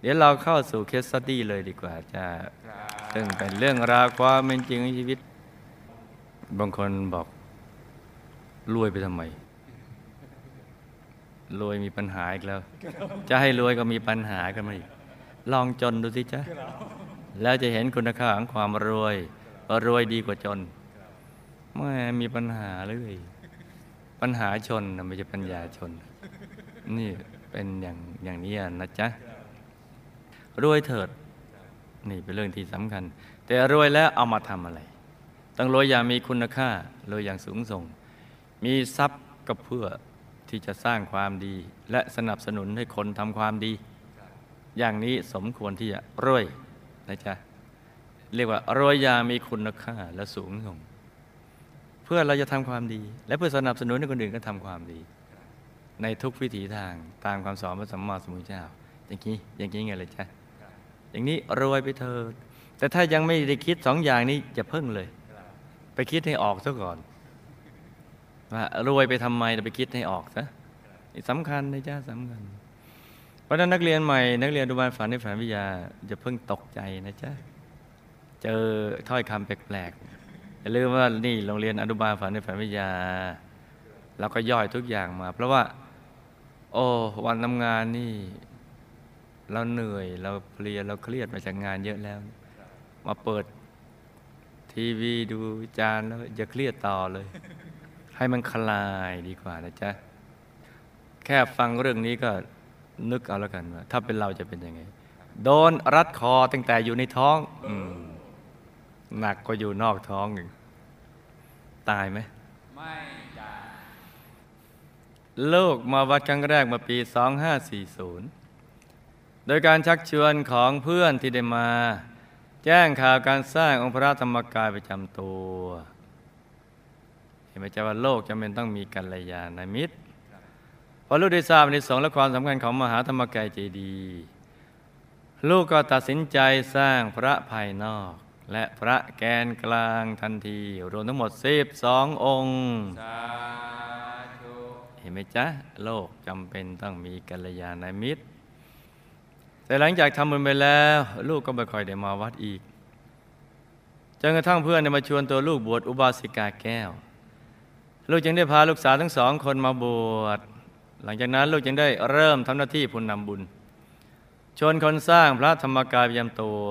เดี๋ยวเราเข้าสู่เคสสตี้เลยดีกว่าจะซึ่งเป็นเรื่องราวความเป็นจริงของชีวิต บางคนบอกรวยไปทำไมรวยมีปัญหาอีกแล้ว จะให้รวยก็มีปัญหากันมาอีกลองจนดูสิจ๊ะแล้วจะเห็นคุณค่าของความรวยว่ารวยดีกว่าจนไม่มีปัญหาเลย ปัญหาชนไม่ใช่ปัญญาชน นี่เป็นอย่างอย่างนี้นะจ๊ะ รวยเถิด นี่เป็นเรื่องที่สำคัญ แต่รวยแล้วเอามาทำอะไร ต้องรวยอย่างมีคุณค่ารวยอย่างสูงส่ง มีทรัพย์ก็เพื่อที่จะสร้างความดี และสนับสนุนให้คนทำความดี อย่างนี้สมควรที่จะรวยนะจ๊ะเรียกว่ารวยอย่างมีคุณค่าและสูงส่ง เพื่อเราจะทำความดี และเพื่อสนับสนุนให้คนอื่นก็ทำความดี ในทุกวิถีทางตามคำสอนพระสัมมาสัมพุทธเจ้า อย่างนี้อย่างนี้ไงเลยจ๊ะ อย่างนี้รวยไปเถิดแต่ถ้ายังไม่ได้คิดสองอย่างนี้จะเพิ่งเลย ไปคิดให้ออกซะก่อนว่ารวยไปทำไมเราไปคิดให้ออกซะนี่สำคัญนะจ๊ะสำคัญ เพราะนั้นนักเรียนใหม่ นักเรียนอนุบาลฝันในฝันวิทยาจะเพิ่งตกใจนะจ๊ะเจอถ้อยคำแปลกๆอย่าลืมว่านี่โรงเรียนอนุบาลฝันในฝันวิทยาเราก็ย่อยทุกอย่างมา เพราะว่า โอ้วันทำงานนี่ เราเหนื่อยเราเพลียเราเครียดมาจากงานเยอะแล้ว มาเปิดทีวีดูจานแล้วอย่าเครียดต่อเลย ให้มันคลายดีกว่านะจ๊ะ แค่ฟังเรื่องนี้ก็นึกเอาแล้วกันว่าถ้าเป็นเราจะเป็นยังไง โดนรัดคอตั้งแต่อยู่ในท้องอืมหนักก็อยู่นอกท้องอีกตายไหมไม่ได้ลูกมาวัดครั้งแรกเมื่อปี 2540 โดยการชักชวนของเพื่อนที่ได้มา แจ้งข่าวการสร้างองค์พระธรรมกายประจำตัว เห็นไหมจ๊ะว่าโลกจำเป็นต้องมีกัลยาณมิตรพอลูกได้ทราบในสงส์และความสำคัญของมหาธรรมกายเจดีย์ลูกก็ตัดสินใจสร้างพระภายนอก และพระแกนกลางทันที รวมทั้งหมด12องค์สาธุเห็นไหมจ๊ะ โลกจำเป็นต้องมีกัลยาณมิตร แต่หลังจากทำบุญไปแล้ว ลูกก็ไม่ค่อยได้มาวัดอีกจนกระทั่งเพื่อนมาชวนตัวลูกบวชอุบาสิกาแก้ว ลูกจึงได้พาลูกสาวทั้งสองคนมาบวชหลังจากนั้นลูกจึงได้เริ่มทำหน้าที่ผู้นำบุญ ชวนคนสร้างพระธรรมกายประจำตัว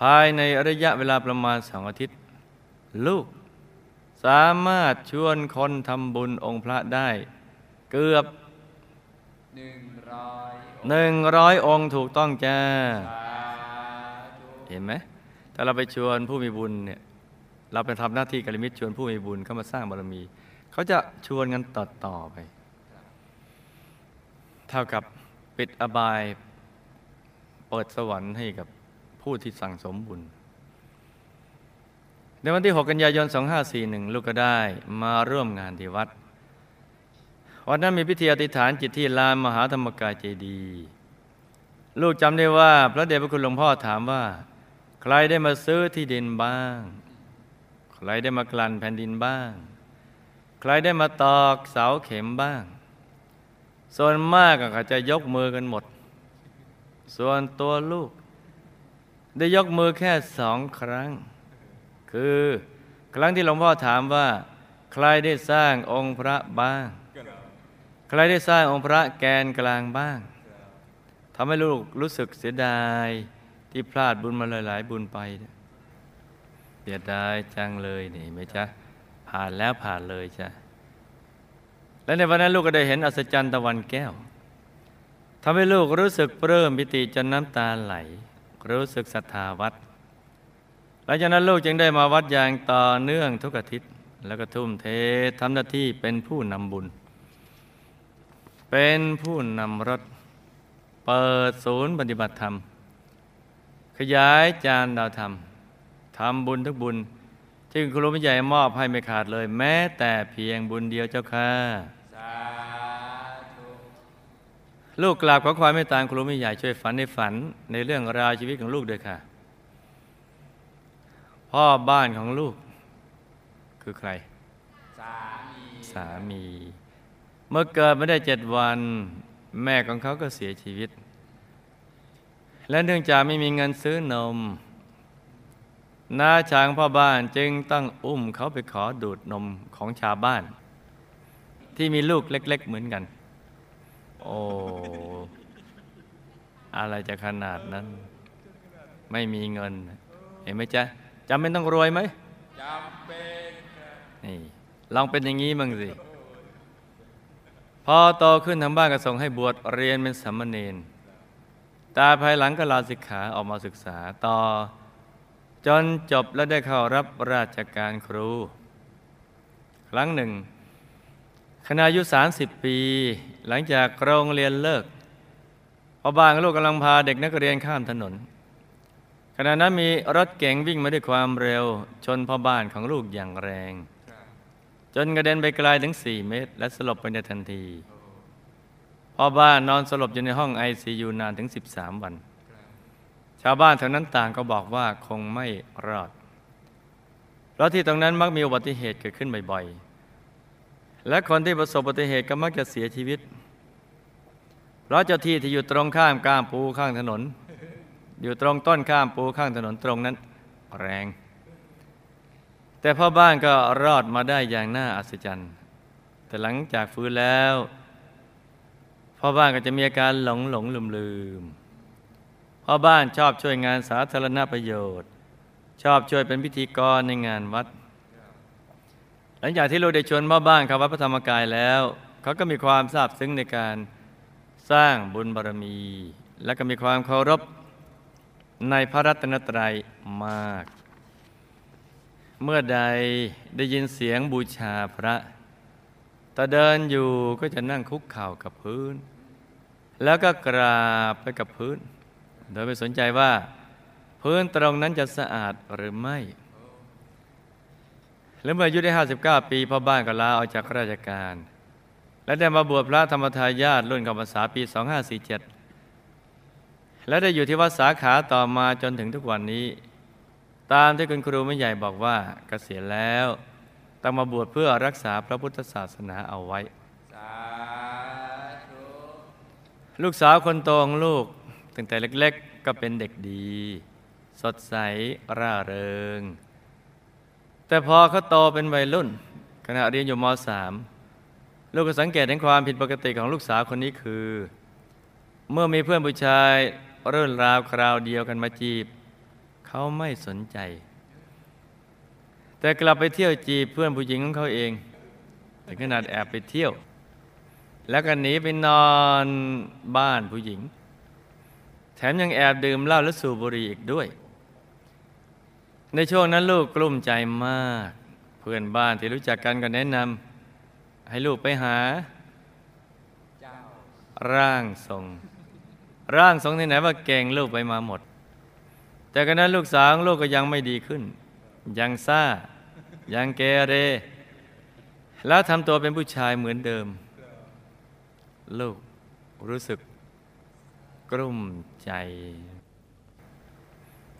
ภายในระยะเวลาประมาณสองอาทิตย์ ลูกสามารถชวนคนทำบุญองค์พระได้ เกือบหนึ่ง หนึ่งร้อยองค์ถูกต้องจ้า เห็นไหมถ้าเราไปชวนผู้มีบุญเนี่ยเราไปทำหน้าที่กัลยมิตรชวนผู้มีบุญเข้ามาสร้างบารมี เขาจะชวนกันต่อต่อไป เท่ากับปิดอบายเปิดสวรรค์ให้กับผู้ที่สั่งสมบุญ ในวันที่ 6 กันยายน 2541 ลูกก็ได้มาร่วมงานที่วัด วันนั้นมีพิธีอธิษฐานจิตที่ลานมหาธรรมกายเจดี ลูกจำได้ว่าพระเดชพระคุณหลวงพ่อถามว่า ใครได้มาซื้อที่ดินบ้าง ใครได้มากลั่นแผ่นดินบ้าง ใครได้มาตอกเสาเข็มบ้าง ส่วนมากก็จะยกมือกันหมด ส่วนตัวลูก ได้ยกมือแค่สองครั้ง คือครั้งที่หลวงพ่อถามว่า ใครได้สร้างองค์พระบ้าง ใครได้สร้างองค์พระแกนกลางบ้างทำให้ลูกรู้สึกเสียดายที่พลาดบุญมาหลาย ๆ บุญไปเสียดายจังเลยนี่ไหมจ๊ะผ่านแล้วผ่านเลยจ้ะและในวันนั้นลูกก็ได้เห็นอัศจรรย์ตะวันแก้วทำให้ลูกรู้สึกปลื้มปิติจนน้ำตาไหล รู้สึกศรัทธาวัดหลังจากนั้นลูกจึงได้มาวัดอย่างต่อเนื่องทุกอาทิตย์ แล้วก็ทุ่มเททำหน้าที่เป็นผู้นำบุญ เป็นผู้นำรถ เปิดศูนย์ปฏิบัติธรรม ขยายจานดาวธรรมทำบุญทุกบุญ ที่คุณครูไม่ใหญ่มอบให้ไม่ขาดเลย แม้แต่เพียงบุญเดียวเจ้าค่ะสาธุลูกกราบขอความเมตตาครูไม่ใหญ่ช่วยฝันในฝันในเรื่องราวชีวิตของลูกด้วยค่ะ พ่อบ้านของลูก คือใคร สามีสามี เมื่อเกิดไม่ได้เจ็ดวัน แม่ของเขาก็เสียชีวิต และเนื่องจากไม่มีเงินซื้อนมน้าช้างพ่อบ้านจึงต้องอุ้มเขาไปขอดูดนมของชาวบ้าน ที่มีลูกเล็ก ๆ เหมือนกัน โอ้อะไรจะขนาดนั้น ไม่มีเงิน เห็นไหมจ๊ะจำเป็นต้องรวยไหมจำเป็นครับนี่ลองเป็นอย่างนี้บ้างสิ พอโตขึ้นทางบ้านก็ส่งให้บวชเรียนเป็นสามเณรตาภายหลังก็ลาสิกขาออกมาศึกษาต่อ จนจบและได้เข้ารับราชการครู ครั้งหนึ่งขณะอายุ 30 ปี หลังจากโรงเรียนเลิกพ่อบ้านลูกกำลังพาเด็กนักเรียนข้ามถนน ขณะนั้นมีรถเก๋งวิ่งมาด้วยความเร็ว ชนพ่อบ้านของลูกอย่างแรง จนกระเด็นไปไกลถึง4เมตร และสลบไปในทันทีพ่อบ้านนอนสลบอยู่ในห้องไอซียูนานถึง 13 วัน ชาวบ้านแถวนั้นต่างก็บอกว่าคงไม่รอด เพราะที่ตรงนั้นมักมีอุบัติเหตุเกิดขึ้นบ่อยๆ และคนที่ประสบอุบัติเหตุก็มักจะเสียชีวิต เพราะเจ้าที่ที่อยู่ตรงข้ามก้ามปูข้างถนน อยู่ตรงต้นข้ามปูข้างถนนตรงนั้น แรง แต่พ่อบ้านก็รอดมาได้อย่างน่าอัศจรรย์ แต่หลังจากฟื้นแล้วพ่อบ้านก็จะมีอาการหลงหลงลืมลืมพ่อบ้านชอบช่วยงานสาธารณประโยชน์ ชอบช่วยเป็นพิธีกรในงานวัด หลังจากที่ลูกได้ชวนพ่อบ้านเข้าวัดพระธรรมกายแล้ว เขาก็มีความซาบซึ้งในการสร้างบุญบารมี และก็มีความเคารพในพระรัตนตรัยมาก เมื่อใดได้ยินเสียงบูชาพระตาเดินอยู่ก็จะนั่งคุกเข่ากับพื้น แล้วก็กราบไปกับพื้น โดยไม่สนใจว่า พื้นตรงนั้นจะสะอาดหรือไม่ แล้วเมื่ออายุได้ 59 ปีพ่อบ้านก็ลาออกจากราชการ และได้มาบวชพระธรรมทายาทรุ่นกรรมษาปี 2547 และได้อยู่ที่วัดสาขาต่อมาจนถึงทุกวันนี้ ตามที่คุณครูไม่ใหญ่บอกว่าเกษียณแล้วต้องมาบวชเพื่อรักษาพระพุทธศาสนาเอาไว้สาธุลูกสาวคนโตของลูกตั้งแต่เล็ก ๆ ก็เป็นเด็กดี สดใสร่าเริง แต่พอเขาโตเป็นวัยรุ่น ขณะเรียนอยู่ม .3 ลูกก็สังเกตเห็นความผิดปกติของลูกสาวคนนี้คือ เมื่อมีเพื่อนผู้ชายเรื่องราวคราวเดียวกันมาจีบ เขาไม่สนใจ แต่กลับไปเที่ยวจีบเพื่อนผู้หญิงของเขาเองถึงขนาดแอบไปเที่ยว แล้วก็หนีไปนอนบ้านผู้หญิง แถมยังแอบดื่มเหล้าและสูบบุหรี่อีกด้วย ในช่วงนั้นลูกกลุ้มใจมาก เพื่อนบ้านที่รู้จักกันก็แนะนำให้ลูกไปหาเจ้าร่างทรง ร่างทรงที่ไหนว่าเก่งลูกไปมาหมด แต่กันนั้นลูกสาวลูกก็ยังไม่ดีขึ้น ยังซ่า ยังเกเร แล้วทำตัวเป็นผู้ชายเหมือนเดิม ลูกรู้สึกกลุ้มใจ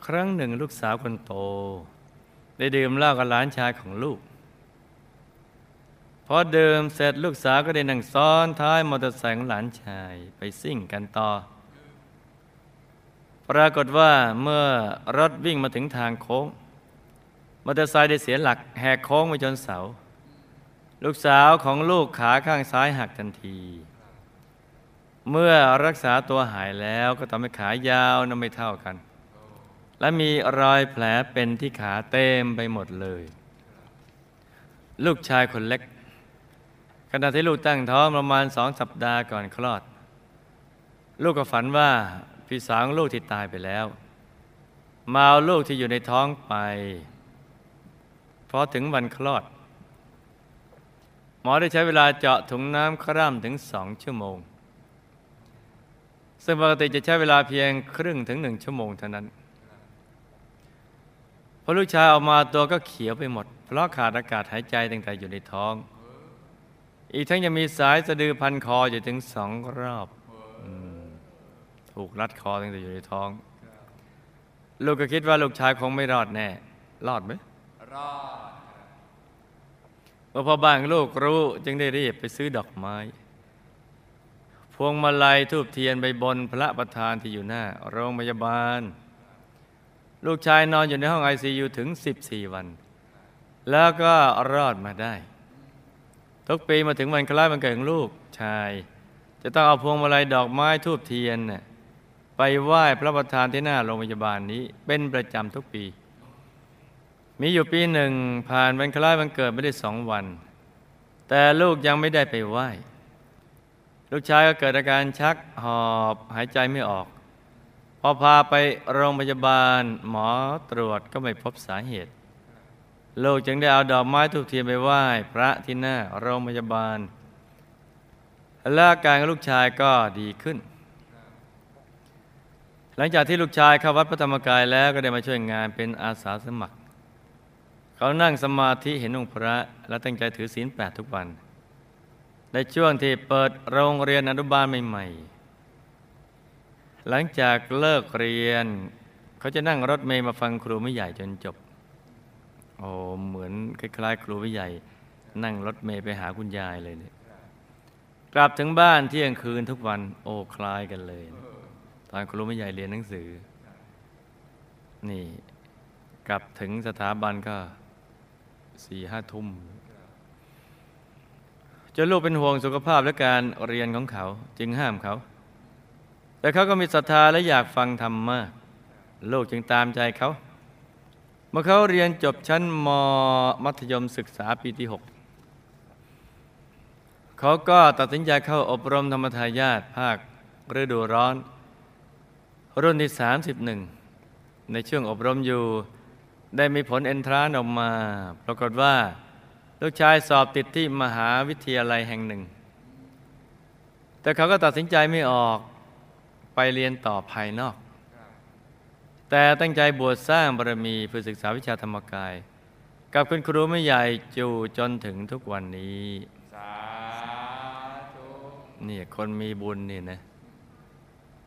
ครั้งหนึ่งลูกสาวคนโต ได้ดื่มเหล้ากับหลานชายของลูกพอดื่มเสร็จลูกสาวก็ได้นั่งซ้อนท้ายมอเตอร์ไซค์ของหลานชายไปซิ่งกันต่อ ปรากฏว่าเมื่อรถวิ่งมาถึงทางโค้งมอเตอร์ไซค์ได้เสียหลักแหกโค้งไปจนเสา ลูกสาวของลูกขาข้างซ้ายหักทันที เมื่อรักษาตัวหายแล้วก็ทำให้ขายาวนั้นไม่เท่ากัน และมีรอยแผลเป็นที่ขาเต็มไปหมดเลย ลูกชายคนเล็ก ขณะที่ลูกตั้งท้องประมาณสองสัปดาห์ก่อนคลอด ลูกก็ฝันว่า พี่สาวลูกที่ตายไปแล้ว มาเอาลูกที่อยู่ในท้องไปพอถึงวันคลอด หมอได้ใช้เวลาเจาะถุงน้ำคร่ำถึงสองชั่วโมง ซึ่งปกติจะใช้เวลาเพียงครึ่งถึงหนึ่งชั่วโมงเท่านั้นพอลูกชายออกมาตัวก็เขียวไปหมด เพราะขาดอากาศหายใจตั้งแต่อยู่ในท้อง อีกทั้งยังมีสายสะดือพันคออยู่ถึงสองรอบ ถูกรัดคอตั้งแต่อยู่ในท้อง ลูกก็คิดว่าลูกชายคงไม่รอดแน่ รอดไหมรอดเมื่อพ่อบ้านลูกรู้จึงได้รีบไปซื้อดอกไม้ พวงมาลัยทูบเทียนไปบนพระประธานที่อยู่หน้า โรงพยาบาล ลูกชายนอนอยู่ในห้องไอซียูถึง 14 วัน แล้วก็รอดมาได้ ทุกปีมาถึงวันคล้ายวันเกิดของลูกชาย จะต้องเอาพวงมาลัยดอกไม้ทูบเทียนน่ะ ไปไหว้พระประธานที่หน้าโรงพยาบาลนี้เป็นประจำทุกปี มีอยู่ปีหนึ่งผ่านวันคล้ายวันเกิดไม่ได้สองวัน แต่ลูกยังไม่ได้ไปไหว้ ลูกชายก็เกิดอาการชักหอบหายใจไม่ออก พอพาไปโรงพยาบาลหมอตรวจก็ไม่พบสาเหตุ ลูกจึงได้เอาดอกไม้ทูบเทียนไปไหว้พระที่หน้าโรงพยาบาลและอาการของลูกชายก็ดีขึ้น ลังจากที่ลูกชายเข้าวัดพระธรรมกายแล้วก็ได้มาช่วยงานเป็นอาสาสมัคร เขานั่งสมาธิเห็นองค์พระ และตั้งใจถือศีลแปดทุกวัน ในช่วงที่เปิดโรงเรียนอนุบาลใหม่ๆ หลังจากเลิกเรียน เขาจะนั่งรถเมย์มาฟังครูไม่ใหญ่จนจบ โอ้เหมือนคล้ายๆ ครูไม่ใหญ่ นั่งรถเมย์ไปหาคุณยายเลยเนี่ยกลับถึงบ้านเที่ยงคืนทุกวันโอ้คล้ายกันเลย ตอนครูไม่ใหญ่เรียนหนังสือ นี่กลับถึงสถาบันก็สี่ห้าทุ่มจนลูกเป็นห่วงสุขภาพและการเรียนของเขา จึงห้ามเขา แต่เขาก็มีศรัทธาและอยากฟังธรรมมาก ลูกจึงตามใจเขา เมื่อเขาเรียนจบชั้นมมัธยมศึกษาปีที่ 6 เขาก็ตัดสินใจเข้าอบรมธรรมทายาทภาคฤดูร้อน รุ่นที่ 31 ในช่วงอบรมอยู่ ได้มีผลเอนทรานออกมา ปรากฏว่า ลูกชายสอบติดที่มหาวิทยาลัยแห่งหนึ่ง แต่เขาก็ตัดสินใจไม่ออกไปเรียนต่อภายนอก แต่ตั้งใจบวชสร้างบารมีเพื่อศึกษาวิชาธรรมกาย กับคุณครูไม่ใหญ่จู่จนถึงทุกวันนี้สาธุนี่คนมีบุญนี่นะ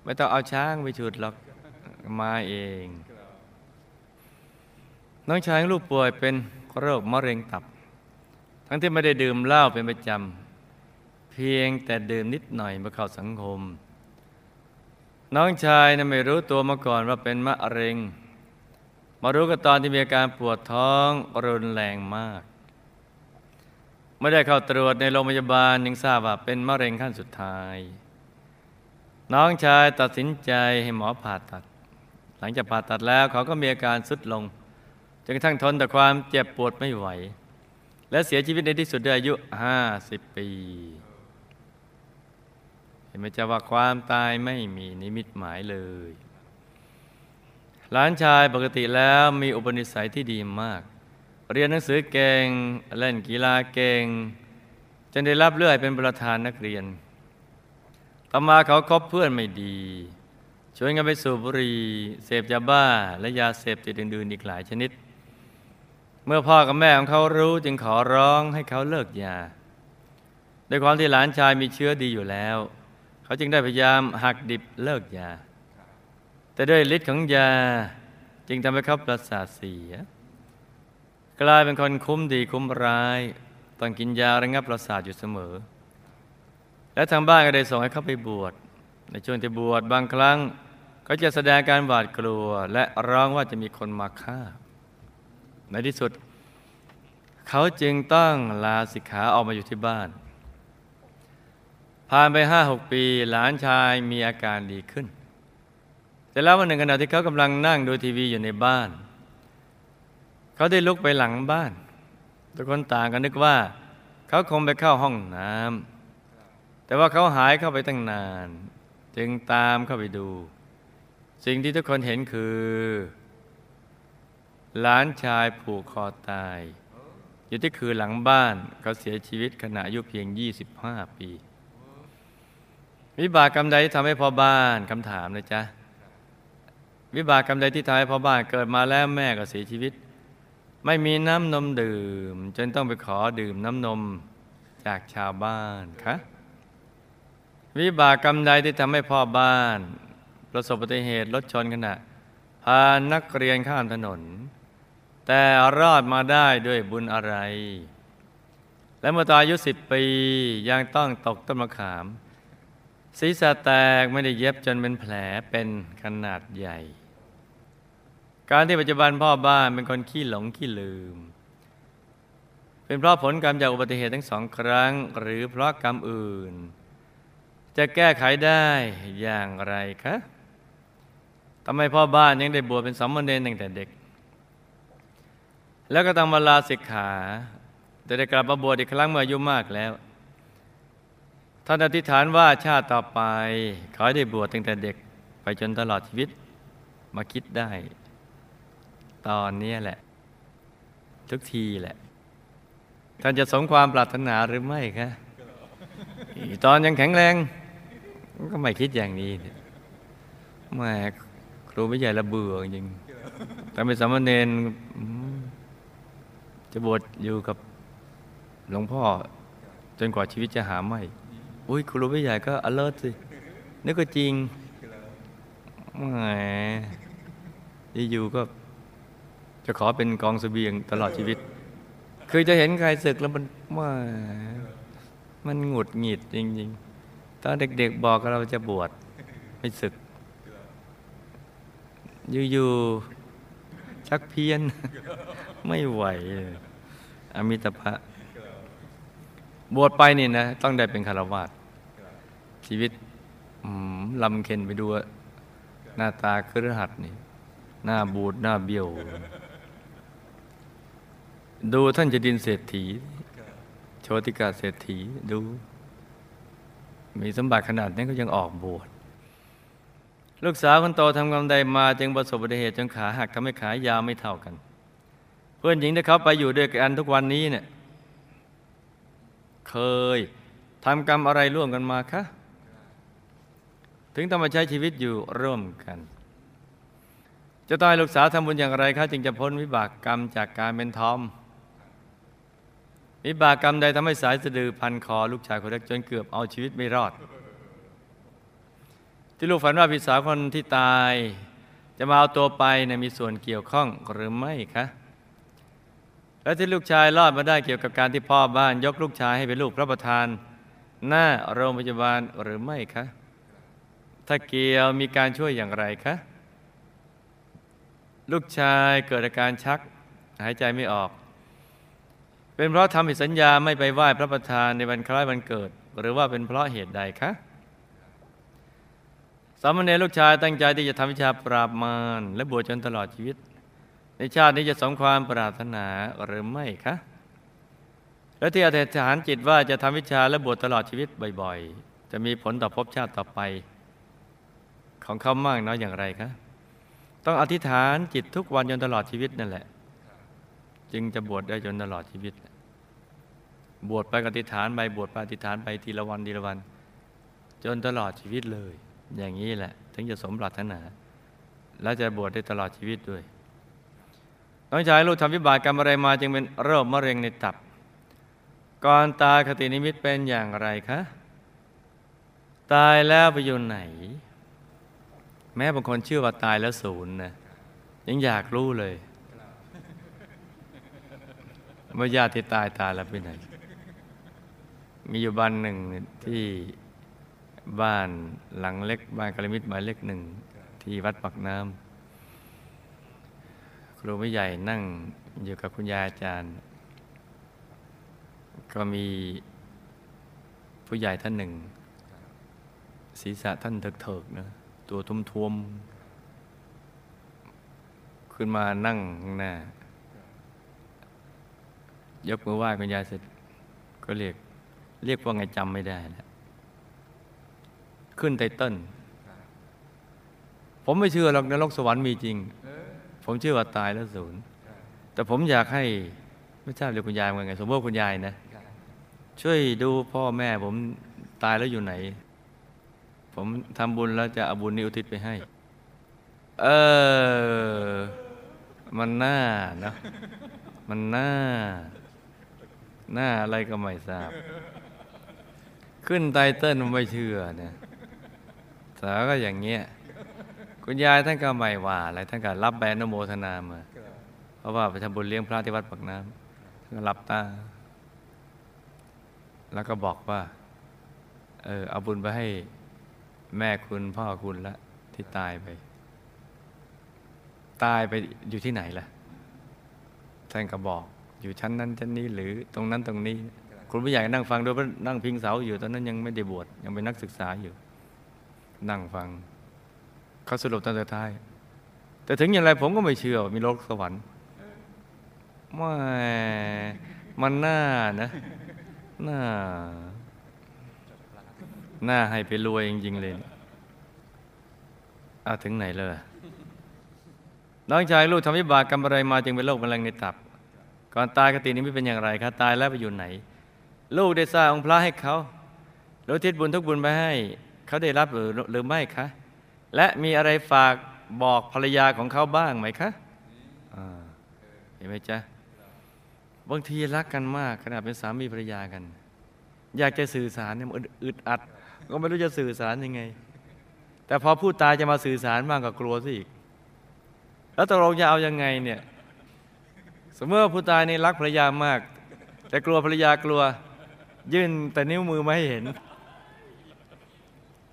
ไม่ต้องเอาช้างไปฉุดหรอกมาเอง น้องชายลูกป่วยเป็นโรคมะเร็งตับ ทั้งที่ไม่ได้ดื่มเหล้าเป็นประจำ เพียงแต่ดื่มนิดหน่อยมื่อเข้าสังคม น้องชายนะไม่รู้ตัวมาก่อนว่าเป็นมะเร็ง มารู้ก็ตอนที่มีอาการปวดท้องรุนแรงมาก ไม่ได้เข้าตรวจในโรงพยาบาลยังทราบว่าเป็นมะเร็งขั้นสุดท้าย น้องชายตัดสินใจให้หมอผ่าตัด หลังจากผ่าตัดแล้วเขาก็มีอาการสุดลงจนกระทั่งทนต่อความเจ็บปวดไม่ไหว และเสียชีวิตในที่สุดด้วยอายุ 50 ปี เห็นไหมจ๊ะว่าความตายไม่มีนิมิตหมายเลย หลานชายปกติแล้วมีอุปนิสัยที่ดีมาก เรียนหนังสือเก่ง เล่นกีฬาเก่งจนได้รับเลือกเป็นประธานนักเรียน ต่อมาเขาคบเพื่อนไม่ดีชวนกันไปสูบบุหรี่เสพยาบ้าและยาเสพติดอื่นๆอีกหลายชนิด เมื่อพ่อกับแม่ของเขารู้จึงขอร้องให้เขาเลิกยาด้วยความที่หลานชายมีเชื้อดีอยู่แล้ว เขาจึงได้พยายามหักดิบเลิกยา แต่ด้วยฤทธิ์ของยาจึงทำให้เขาประสาทเสีย กลายเป็นคนคุ้มดีคุ้มร้ายต้องกินยาระงับประสาทอยู่เสมอ และทางบ้านก็ได้ส่งให้เขาไปบวช ในช่วงที่บวชบางครั้ง ก็จะแสดงการหวาดกลัว และร้องว่าจะมีคนมาฆ่า ในที่สุด เขาจึงต้องลาสิกขาออกมาอยู่ที่บ้าน ผ่านไปห้าหกปีหลานชายมีอาการดีขึ้น แต่แล้ววันหนึ่งขณะที่เขากำลังนั่งดูทีวีอยู่ในบ้าน เขาได้ลุกไปหลังบ้าน ทุกคนต่างกันนึกว่า เขาคงไปเข้าห้องน้ำ แต่ว่าเขาหายเข้าไปตั้งนาน จึงตามเข้าไปดู สิ่งที่ทุกคนเห็นคือ หลานชายผูกคอตาย อยู่ที่คือหลังบ้านเขาเสียชีวิตขณะอายุเพียง 25 ปี วิบากกรรมใดที่ทำให้พ่อบ้านคำถามนะจ๊ะวิบากกรรมใดที่ทำให้พ่อบ้านเกิดมาแล้วแม่ก็เสียชีวิต ไม่มีน้ำนมดื่ม จนต้องไปขอดื่มน้ำนมจากชาวบ้านคะ วิบากกรรมใดที่ทำให้พ่อบ้าน ประสบอุบัติเหตุรถชนขณะพานักเรียนข้ามถนน แต่รอดมาได้ด้วยบุญอะไร และเมื่อตอนอายุสิบปียังต้องตกต้นมะขาม ศีรษะแตกไม่ได้เย็บจนเป็นแผลเป็นขนาดใหญ่ การที่ปัจจุบันพ่อบ้านเป็นคนขี้หลงขี้ลืม เป็นเพราะผลกรรมจากอุบัติเหตุทั้งสองครั้ง หรือเพราะกรรมอื่น จะแก้ไขได้อย่างไรคะทำไมพ่อบ้านยังได้บวชเป็นสามเณรตั้งแต่เด็ก แล้วก็ต้องมาลาสิกขาแต่ได้กลับมาบวชอีกครั้งเมื่ออายุมากแล้ว ท่านอธิษฐานว่าชาติต่อไป ขอให้ได้บวชตั้งแต่เด็ก ไปจนตลอดชีวิตมาคิดได้ ตอนนี้แหละ ทุกทีแหละ ท่านจะสมความปรารถนาหรือไม่คะตอนยังแข็งแรง ก็ไม่คิดอย่างนี้เนี่ยแหม่ครูไม่ใหญ่ระเบื่อจริงแต่เป็นสามเณรจะบวชอยู่กับหลวงพ่อ จนกว่าชีวิตจะหาไม่ อุ้ยครูไม่ใหญ่ก็ alert สินึกก็จริงแหมอยู่ก็จะขอเป็นกองเสบียงตลอดชีวิต คือจะเห็นใครศึกแล้วมันว่ามันหงุดหงิดจริง ๆ ตอนเด็กๆบอกกับเราจะบวชไม่ศึก อยู่ๆชักเพี้ยน ไม่ไหว อมิตภะบวชไปนี่นะ ต้องได้เป็นคารวาสชีวิตลำเค็นไปดูหน้าตาครือหัดนี่ หน้าบูดหน้าเบี้ยว ดูท่านจะดินเศรษฐี โชติกาเศรษฐีดู มีสมบัติขนาดนี้ก็ยังออกบวชลูกสาวคนโตทำกรรมใดมาจึงประสบอุบัติเหตุจนขาหักทำให้ขายาวไม่เท่ากัน เพื่อนหญิงที่เขาไปอยู่ด้วยกันทุกวันนี้เนี่ยเคยทำกรรมอะไรร่วมกันมาคะถึงต้องมาใช้ชีวิตอยู่ร่วมกัน จะต้องให้ลูกสาวทำบุญอย่างไรคะจึงจะพ้นวิบากกรรมจากการเป็นทอม วิบากกรรมใดทำให้สายสะดือพันคอลูกชายคนเล็กจนเกือบเอาชีวิตไม่รอด ที่ลูกฝันว่าพี่สาวคนที่ตาย จะมาเอาตัวไปเนยมีส่วนเกี่ยวข้องหรือไม่คะและที่ลูกชายรอดมาได้เกี่ยวกับการที่พ่อบ้าน ยกลูกชายให้เป็นลูกพระประธาน หน้าโรงพยาบาลหรือไม่คะ ถ้าเกี่ยวมีการช่วยอย่างไรคะ ลูกชายเกิดอาการชัก หายใจไม่ออก เป็นเพราะทำผิดสัญญาไม่ไปไหว้พระประธานในวันคล้ายวันเกิด หรือว่าเป็นเพราะเหตุใดคะสามเณรลูกชายตั้งใจที่จะทำวิชาปราบมารและบวชจนตลอดชีวิต ในชาตินี้จะสมความปรารถนาหรือไม่คะ และที่อธิษฐานจิตว่าจะทำวิชาและบวชตลอดชีวิตบ่อยๆ จะมีผลต่อภพชาติต่อไป ของเขามากน้อยอย่างไรคะต้องอธิษฐานจิตทุกวันจนตลอดชีวิตนั่นแหละ จึงจะบวชได้จนตลอดชีวิต บวชไปก็อธิฐานไปบวชไปอธิฐานไปทีละวันทีละวัน จนตลอดชีวิตเลย อย่างนี้แหละ ถึงจะสมปรารถนา และจะบวชได้ตลอดชีวิตด้วยน้องชายลูกทำวิบากกรรมอะไรมาจึงเป็นโรคมะเร็งในตับก่อนตายคตินิมิตเป็นอย่างไรคะ ตายแล้วไปอยู่ไหน แม้บางคนเชื่อว่าตายแล้วศูนย์นะยังอยากรู้เลย ว่าญาติที่ตายตายแล้วไปไหน มีอยู่บ้านหนึ่งที่บ้านหลังเล็กบ้านกระมิดหมายเลขหนึ่งที่วัดปักน้ำครูไม่ใหญ่นั่งอยู่กับคุณยายอาจารย์ ก็มีผู้ใหญ่ท่านหนึ่ง ศีรษะท่านเถิกๆนะตัวทุ้มๆขึ้นมานั่งข้างหน้า ยกมือไหว้คุณยายเสร็จก็เรียก เรียกว่าไงจำไม่ได้แล้วขึ้นไตเติ้ลผมไม่เชื่อหรอกนรกสวรรค์มีจริง ผมเชื่อว่าตายแล้วศูนย์ แต่ผมอยากให้ไม่ทราบเรียกคุณยายว่าไง สมมติคุณยายนะ ช่วยดูพ่อแม่ ผมตายแล้วอยู่ไหน ผมทำบุญแล้วจะเอาบุญนี้อุทิศไปให้ เออ มันน่านะมันน่า หน้าอะไรก็ไม่ทราบ ขึ้นไตเติ้ลไม่เชื่อเนี่ยสาก็อย่างเงี้ยคุณยายท่านก็ไม่ว่าอะไรท่านก็รับแบนโมทนามา เพราะว่าไปทำบุญเลี้ยงพระที่วัดปากน้ำท่านก็รับตา แล้วก็บอกว่า เออเอาบุญไปให้แม่คุณพ่อคุณละที่ตายไป ตายไปอยู่ที่ไหนล่ะ ท่านก็บอก อยู่ชั้นนั้นชั้นนี้หรือตรงนั้นตรงนี้ คุณไม่อยากนั่งฟังด้วยเพราะนั่งพิงเสาอยู่ตอนนั้นยังไม่ได้บวชยังเป็นนักศึกษาอยู่ นั่งฟังเขาสรุปตอนสุดท้าย แต่ถึงอย่างไรผมก็ไม่เชื่อมีโลกสวรรค์ไม่มันน่านะน่าน่าให้ไปรวยจริงๆเลยเอาถึงไหนเลยน้องชายลูกทำวิบากกรรมอะไรมาจึงเป็นโรคมะเร็งในตับ ก่อนตายกตินี้ไม่เป็นอย่างไรคะตายแล้วไปอยู่ไหน ลูกได้สร้างองค์พระให้เขาแล้วทิศบุญทุกบุญไปให้ เขาได้รับหรือหรือไม่คะและมีอะไรฝากบอกภรรยาของเขาบ้างไหมคะเห็นไหมจ๊ะบางทีรักกันมากขนาดเป็นสามีภรรยากัน อยากจะสื่อสารเนี่ยมันอึดอัด ก็ไม่รู้จะสื่อสารยังไง แต่พอพูดตายจะมาสื่อสารบ้างก็กลัวซะอีก แล้วตกลงจะเอายังไงเนี่ย สมมติว่าผู้ตายนี่รักภรรยามาก แต่กลัวภรรยากลัว ยื่นแต่นิ้วมือมาให้เห็น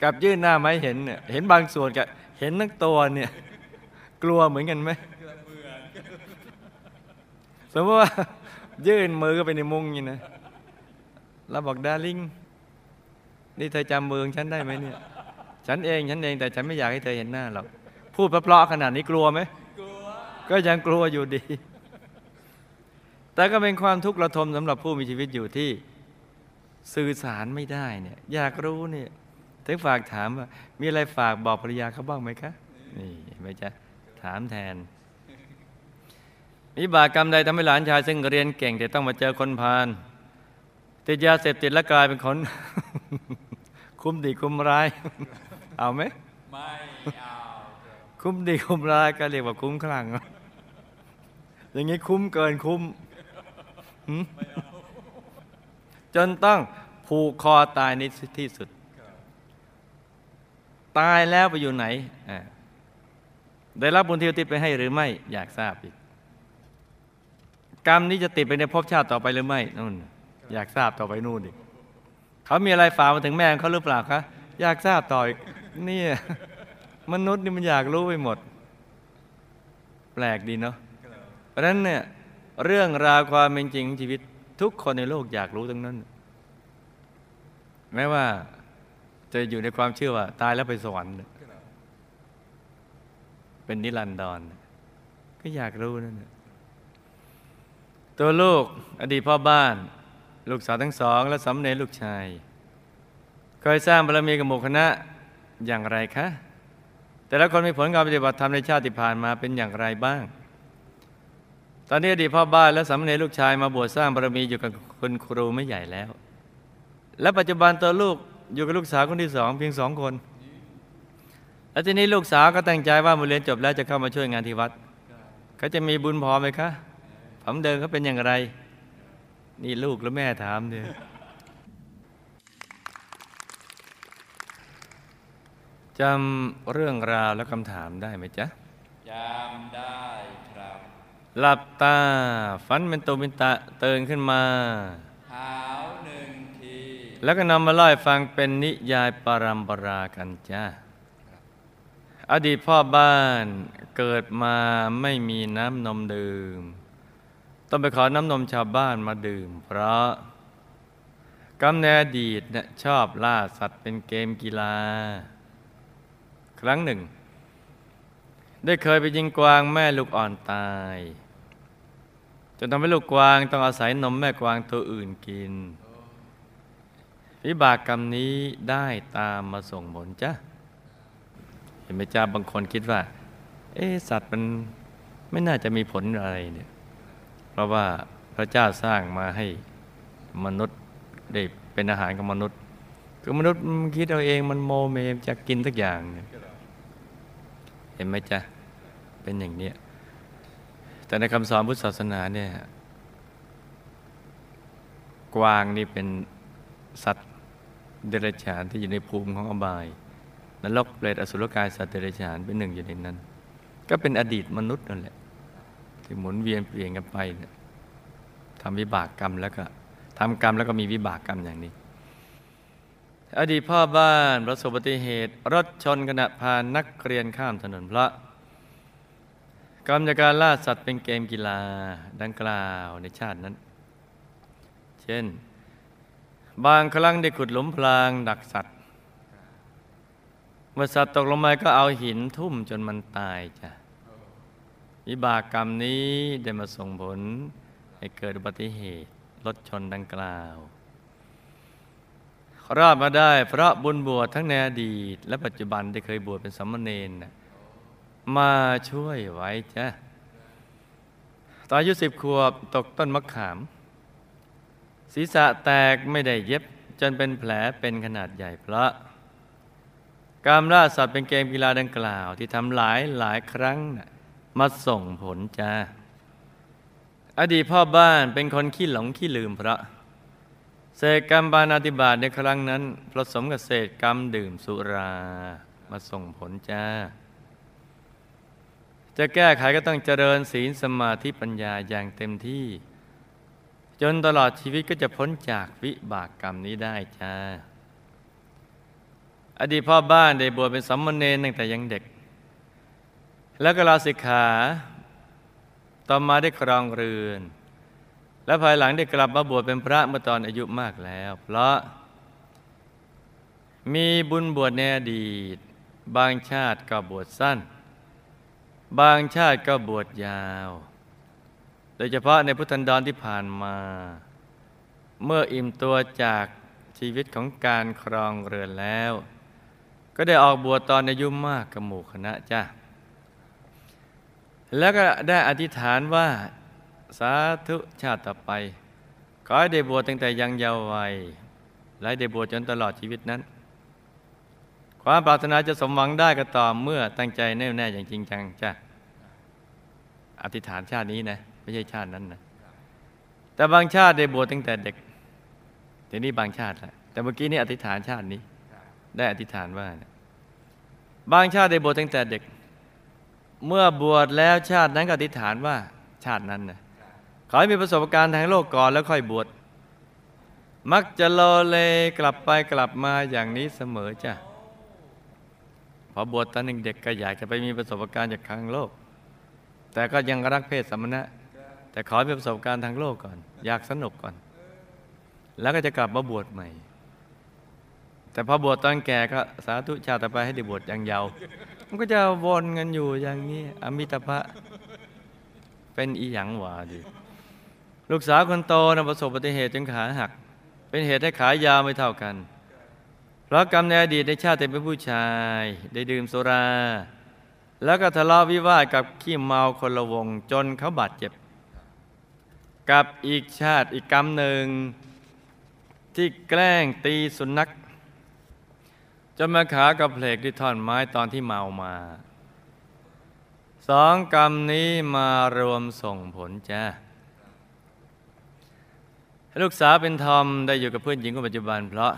กับยื่นหน้ามาให้เห็นเนี่ยเห็นบางส่วนกับเห็นทั้งตัวเนี่ย กลัวเหมือนกันไหมสมมติว่า ยื่นมือก็ไปในมุ้งนี่นะแล้วบอกดาริงนี่เธอจำเมืองฉันได้ไหมเนี่ย ฉันเองฉันเองแต่ฉันไม่อยากให้เธอเห็นหน้าหรอกพูดเพราะขนาดนี้กลัวไหมก็ยังกลัวอยู่ดี แต่ก็เป็นความทุกข์ระทมสำหรับผู้มีชีวิตอยู่ที่สื่อสารไม่ได้เนี่ยอยากรู้เนี่ยถึงฝากถามว่ามีอะไรฝากบอกภรรยาเขาบ้างไหมคะ นี่เห็นไหมจ๊ะถามแทนวิบากกรรมใดทำให้หลานชาย ซึ่งเรียนเก่ง แต่ต้องมาเจอคนพาลติดยาเสพติดและกลายเป็นคน คุ้มดีคุ้มร้าย เอาไหมไม่เอาคุ้มดีคุ้มร้ายก็เรียกว่าคุ้มคลั่งอย่างนี้คุ้มเกินคุ้มหืม จนต้องผูกคอตายในที่สุด ตายแล้วไปอยู่ไหน ได้รับบุญที่อุทิศไปให้หรือไม่ อยากทราบอีก กรรมนี้จะติดไปในภพชาติต่อไปหรือไม่นู่น อยากทราบต่อไปนู่นอีกเขามีอะไรฝากมาถึงแม่เขาหรือเปล่าคะอยากทราบต่ออีกเนี่ยมนุษย์นี่มันอยากรู้ไปหมด แปลกดีเนาะเพราะนั้นเนี่ย เรื่องราวความเป็นจริงของชีวิต ทุกคนในโลกอยากรู้ทั้งนั้น แม้ว่าจะอยู่ในความเชื่อว่า ตายแล้วไปสวรรค์เป็นนิรันดรก็อยากรู้นั่นตัวลูกอดีตพ่อบ้าน ลูกสาวทั้งสอง และสำเนลูกชายเคยสร้างบารมีกับหมู่คณะอย่างไรคะ แต่ละคนมีผลการปฏิบัติธรรมในชาติผ่านมาเป็นอย่างไรบ้าง ตอนนี้อดีตพ่อบ้านและสามเณรลูกชายมาบวชสร้างบารมีอยู่กับคุณครูไม่ใหญ่แล้ว และปัจจุบันตัวลูกอยู่กับลูกสาวคนที่สองเพียงสองคน แล้วทีนี้ลูกสาวก็ตั้งใจว่าเมื่อเรียนจบแล้วจะเข้ามาช่วยงานที่วัดเขาจะมีบุญพอไหมคะผมเดินเขาเป็นอย่างไร นี่ลูกแล้วแม่ถามเนี่ยจำเรื่องราวและคำถามได้ไหมจ๊ะจำได้ หลับตา ฝันเป็นตัวเป็นตะเตือนขึ้นมาเท้าหนึ่งที แล้วก็นำมาเล่าให้ฟังเป็นนิยายปรัมปรากันจ้าอดีตพ่อบ้านเกิดมาไม่มีน้ำนมดื่ม ต้องไปขอน้ำนมชาวบ้านมาดื่ม เพราะกำเนิดอดีตเนี่ยชอบล่าสัตว์เป็นเกมกีฬา ครั้งหนึ่ง ได้เคยไปยิงกวางแม่ลูกอ่อนตายจ นทำให้ลูกกวางต้องอาศัยนมแม่กวางตัวอื่นกินวิบากกรรมนี้ได้ตามมาส่งผลจ้ะเห็นไหมจ้าบางคนคิดว่า เอ๊ะสัตว์มันไม่น่าจะมีผลอะไรเนี่ย เพราะว่าพระเจ้าสร้างมาให้มนุษย์ได้เป็นอาหารกับมนุษย์ คือมนุษย์คิดเอาเองมันโมเมมจะกินสักอย่างเนี่ยเห็นไหมจ๊ะ เป็นอย่างเนี้ย แต่ในคำสอนพุทธศาสนาเนี่ยกวางนี่เป็นสัตว์เดรัจฉานที่อยู่ในภูมิของอบายนรกเปรตอสุรกายสัตว์เดรัจฉานเป็นหนึ่งอยู่ในนั้น ก็เป็นอดีตมนุษย์นั่นแหละ ที่หมุนเวียนเปลี่ยนกันไปเนี่ยทำวิบากกรรมแล้วก็ทำกรรมแล้วก็มีวิบากกรรมอย่างนี้ อดีตพ่อบ้านประสบอุบัติเหตุ รถชนขณะพานักเรียนข้ามถนนพระ กรรมจากการล่าสัตว์เป็นเกมกีฬาดังกล่าวในชาตินั้น เช่น บางครั้งได้ขุดหลุมพรางดักสัตว์ เมื่อสัตว์ตกลงมาก็เอาหินทุ่มจนมันตายจ้ะวิบากกรรมนี้ได้มาส่งผลให้เกิดอุบัติเหตุรถชนดังกล่าว รอดมาได้เพราะบุญบวชทั้งในอดีต และปัจจุบันได้เคยบวชเป็นสามเณรน่ะ มาช่วยไว้จ้ะตอนอายุสิบขวบตกต้นมะขาม ศีรษะแตกไม่ได้เย็บ จนเป็นแผลเป็นขนาดใหญ่เพราะการล่าสัตว์เป็นเกมกีฬาดังกล่าว ที่ทำหลายหลายครั้งนะมาส่งผลจ้าอดีตพ่อบ้านเป็นคนขี้หลงขี้ลืมเพราะเศษกรรมปานาติบาตในครั้งนั้นผสมกับเศษกรรมดื่มสุรามาส่งผลจ้า จะแก้ไขก็ต้องเจริญศีลสมาธิปัญญาอย่างเต็มที่ จนตลอดชีวิตก็จะพ้นจากวิบากกรรมนี้ได้จ้าอดีตพ่อบ้านได้บวชเป็นสัมมเนรตั้งแต่ยังเด็ก แล้วก็ลาสิกขา ต่อมาได้ครองเรือน และภายหลังได้กลับมาบวชเป็นพระเมื่อตอนอายุมากแล้ว เพราะ มีบุญบวชในอดีต บางชาติก็บวชสั้น บางชาติก็บวชยาว โดยเฉพาะในพุทธันดรที่ผ่านมา เมื่ออิ่มตัวจากชีวิตของการครองเรือนแล้ว ก็ได้ออกบวชตอนอายุมากกับหมู่คณะจ้ะแล้วก็ได้อธิษฐานว่าสาธุชาติต่อไป ขอให้ได้บวชตั้งแต่ยังเยาว์วัย และได้บวชจนตลอดชีวิตนั้น ความปรารถนาจะสมหวังได้ก็ต่อเมื่อตั้งใจแน่วแน่อย่างจริงจังจ้ะ อธิษฐานชาตินี้นะ ไม่ใช่ชาตินั้นนะแต่บางชาติได้บวชตั้งแต่เด็กทีนี้บางชาติแหละแต่เมื่อกี้นี่อธิษฐานชาตินี้ ได้อธิษฐานว่านะบางชาติได้บวชตั้งแต่เด็ก เมื่อบวชแล้วชาตินั้นก็อธิษฐานว่าชาตินั้นนะขอให้มีประสบการณ์ทางโลกก่อนแล้วค่อยบวชมักจะโลเลกลับไปกลับมาอย่างนี้เสมอจ้ะพอบวชตอนเด็กๆก็อยากจะไปมีประสบการณ์จากทางโลก แต่ก็ยังรักเพศสมณะ แต่ขอให้มีประสบการณ์ทางโลกก่อน อยากสนุกก่อน แล้วก็จะกลับมาบวชใหม่ แต่พอบวชตอนแก่ก็สาธุชาติไปให้ได้บวชอย่างยาวมันก็จะวนกันอยู่อย่างนี้อมิตภะเป็นอีหยังหวาดิลูกสาวคนโตนะประสบอุบัติเหตุจนขาหัก เป็นเหตุให้ขายาวไม่เท่ากัน เพราะกรรมในอดีตในชาติเป็นผู้ชาย ได้ดื่มสุรา แล้วก็ทะเลาะวิวาทกับขี้เมาคนละวงจนเขาบาดเจ็บ กับอีกชาติอีกกรรมหนึ่ง ที่แกล้งตีสุนัขจนมาขากระเพลกด้วยท่อนไม้ตอนที่เมามาสองกรรมนี้มารวมส่งผลจ้าลูกสาวเป็นทอมได้อยู่กับเพื่อนหญิงคนปัจจุบัน เพราะ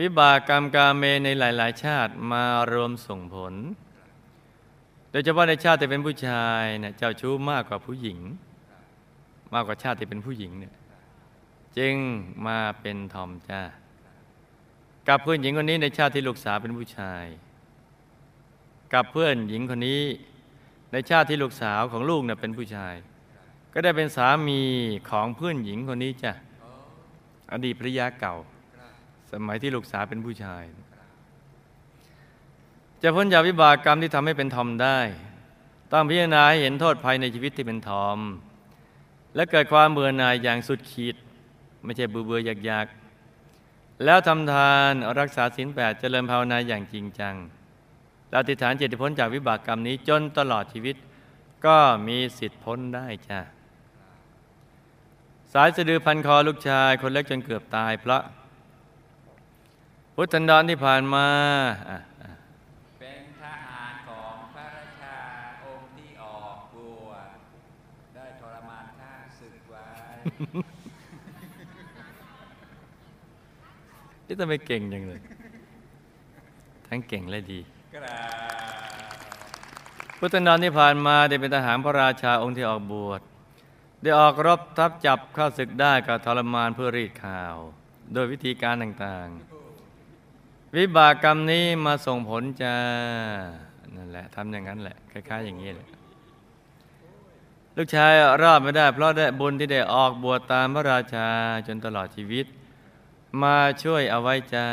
วิบากกรรมกาเมในหลาย ๆ ชาติมารวมส่งผล ยเฉพาะในชาติที่เป็นผู้ชายเนี่ยเจ้าชู้มากกว่าผู้หญิง มากกว่าชาติที่เป็นผู้หญิงเนี่ยจึงมาเป็นทอมจ้ากับเพื่อนหญิงคนนี้ในชาติที่ลูกสาวเป็นผู้ชาย กับเพื่อนหญิงคนนี้ ในชาติที่ลูกสาวของลูกเนี่ยเป็นผู้ชาย ก็ได้เป็นสามีของเพื่อนหญิงคนนี้จ้ะอดีตภรรยาเก่า สมัยที่ลูกสาวเป็นผู้ชาย จะพ้นจากวิบากกรรมที่ทำให้เป็นทอมได้ ต้องพิจารณาให้เห็นโทษภัยในชีวิตที่เป็นทอม และเกิดความเบื่อหน่ายอย่างสุดขีด ไม่ใช่เบื่อเบื่ออยากๆ แล้วทำทานรักษาศีลแปดเจริญภาวนาอย่างจริงจังเราติฐานเจตพ้นจากวิบากกรรมนี้จนตลอดชีวิต ก็มีสิทธิ์พ้นได้จ้ะสายสะดือพันคอลูกชายคนเล็กจนเกือบตายเพราะพุทธันดรที่ผ่านมาอะอะ เป็นทหารของพระราชาองค์ที่ออกบวชได้ทรมานข้าศึกไว้ นี่ทำไมเก่งจังเลย ทั้งเก่งและดีกราบพุทธันดรที่ผ่านมาได้เป็นทหารพระราชาองค์ที่ออกบวช ได้ออกรบทับจับเข้าศึกได้ก็ทรมานเพื่อรีดข่าว โดยวิธีการต่างวิบากกรรมนี้มาส่งผลจ้านั่นแหละทำอย่างนั้นแหละ คล้าย ๆ อย่างนี้แหละ ลูกชายรอดไม่ได้ เพราะได้บุญที่ได้ออกบวชตามพระราชาจนตลอดชีวิต มาช่วยเอาไว้จ้า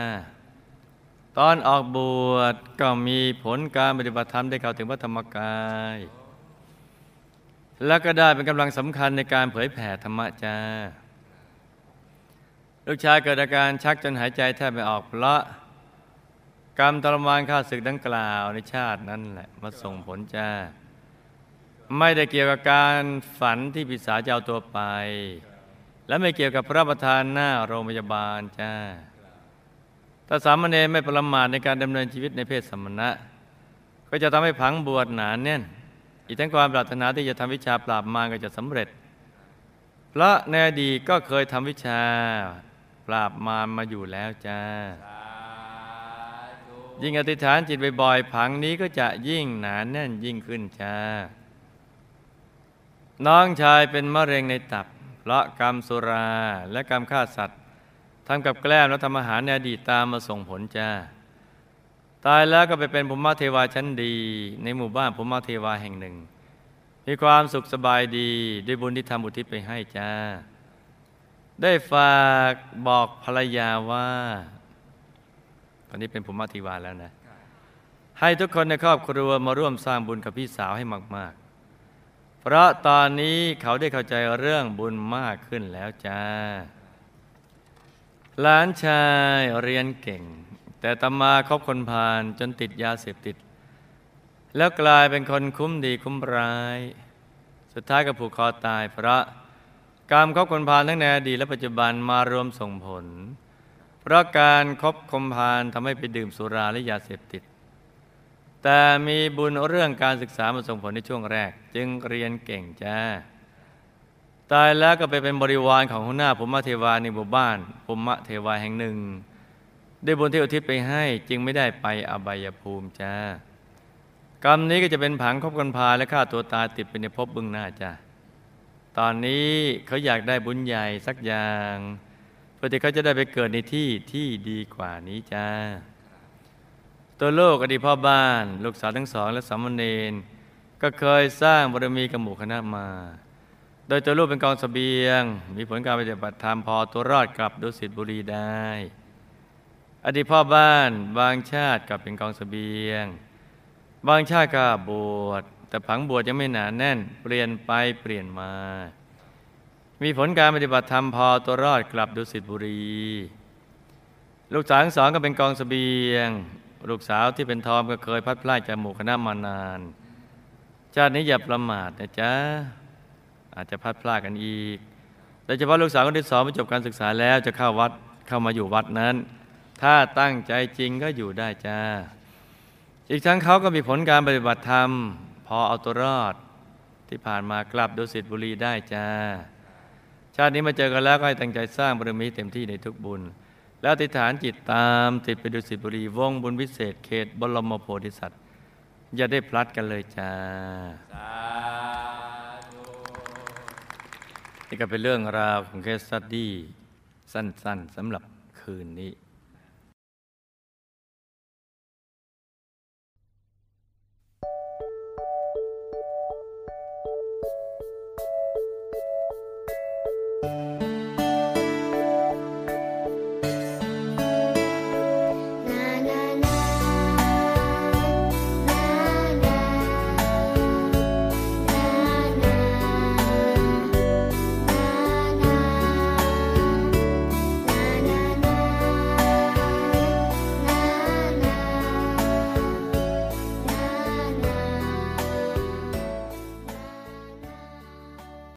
ตอนออกบวชก็มีผลการปฏิบัติธรรมได้เข้าถึงพระธรรมกาย แล้วก็ได้เป็นกำลังสำคัญในการเผยแผ่ธรรมะจ้า ลูกชายเกิดอาการชักจนหายใจแทบไม่ออกเพราะกรรมทรมานข้าศึกดังกล่าวในชาตินั้นแหละมาส่งผลจ้า ไม่ได้เกี่ยวกับการฝันที่ปิศาจะเอาตัวไป และไม่เกี่ยวกับพระประธานหน้าโรงพยาบาลจ้าถ้าสามเณรไม่ประมาทในการดำเนินชีวิตในเพศสมณะ ก็จะทำให้ผังบวชหนาแน่น อีกทั้งความปรารถนาที่จะทำวิชาปราบมารก็จะสำเร็จเพราะในอดีตก็เคยทำวิชาปราบมารมาอยู่แล้วจ้า ยิ่งอธิษฐานจิตบ่อยๆผังนี้ก็จะยิ่งหนาแน่นยิ่งขึ้นจ้า น้องชายเป็นมะเร็งในตับ เพราะกรรมสุราและกรรมฆ่าสัตว์ทำกับแกล้มและทำอาหารในอดีตตามมาส่งผลจ้า ตายแล้วก็ไปเป็นภูมิเทวาชั้นดี ในหมู่บ้านภูมิเทวาแห่งหนึ่ง มีความสุขสบายดีด้วยบุญที่ทำอุทิศไปให้จ้า ได้ฝากบอกภรรยาว่า ตอนนี้เป็นภูมิเทวาแล้วนะ ให้ทุกคนในครอบครัวมาร่วมสร้างบุญกับพี่สาวให้มากๆ เพราะตอนนี้เขาได้เข้าใจเรื่องบุญมากขึ้นแล้วจ้า หลานชายเรียนเก่ง แต่ตมาคบคนพาลจนติดยาเสพติด แล้วกลายเป็นคนคุ้มดีคุ้มร้าย สุดท้ายก็ผูกคอตายเพราะกรรมคบคนพาลทั้งในอดีตและปัจจุบันมารวมส่งผล เพราะการครบคมพาลทำให้ไปดื่มสุราและยาเสพติด แต่มีบุญเรื่องการศึกษามาส่งผลในช่วงแรก จึงเรียนเก่งจ้าตายแล้วก็ไปเป็นบริวารของหัวหน้าภูมิเทวาในหมู่บ้านภูมิเทวาแห่งหนึ่งด้วยบุญที่อุทิศไปให้จึงไม่ได้ไปอบายภูมิจ้ากรรมนี้ก็จะเป็นผังคบกันพาและฆ่าตัวตายติดไปในภพเบึงหน้าจ้าตอนนี้เขาอยากได้บุญใหญ่สักอย่างเพื่อที่เขาจะได้ไปเกิดในที่ที่ดีกว่านี้จ้า ตัวลูกอดีตพ่อบ้าน ลูกสาวทั้งสอง และสามเณรก็เคยสร้างบารมีกับหมู่คณะมา โดยตัวลูกเป็นกองสเสบียง มีผลการปฏิบัติธรรมพอตัวรอดกลับดุสิตบุรีได้ อดีตพ่อบ้านบางชาติกลับเป็นกองสเสบียง บางชาติก็บวชแต่ผังบวชยังไม่หนาแน่น เปลี่ยนไปเปลี่ยนมา มีผลการปฏิบัติธรรมพอตัวรอดกลับดุสิตบุรี ลูกสาวทั้งสองก็เป็นกองสเสบียง ลูกสาวที่เป็นทอมก็เคยพัดพลาดจากหมู่คณะมานาน ชาตินี้อย่าประมาทนะจ๊ะ อาจจะพัดพลาดกันอีกโดยเฉพาะลูกสาวคนที่สองไปจบการศึกษาแล้วจะเข้าวัดเข้ามาอยู่วัดนั้น ถ้าตั้งใจจริงก็อยู่ได้จ้า อีกทั้งเขาก็มีผลการปฏิบัติธรรม พอเอาตัวรอด ที่ผ่านมากลับดุสิตบุรีได้จ้า ชาตินี้มาเจอกันแล้วก็ให้ตั้งใจสร้างบารมีเต็มที่ในทุกบุญ แล้วอธิษฐานจิตตามติดไปดุสิตบุรีวงบุญวิเศษเขตบรมโพธิสัตว์ อย่าได้พลัดกันเลยจ้าสาธุนี่ก็เป็นเรื่องราวของเคสสตดี้สั้นๆสำหรับคืนนี้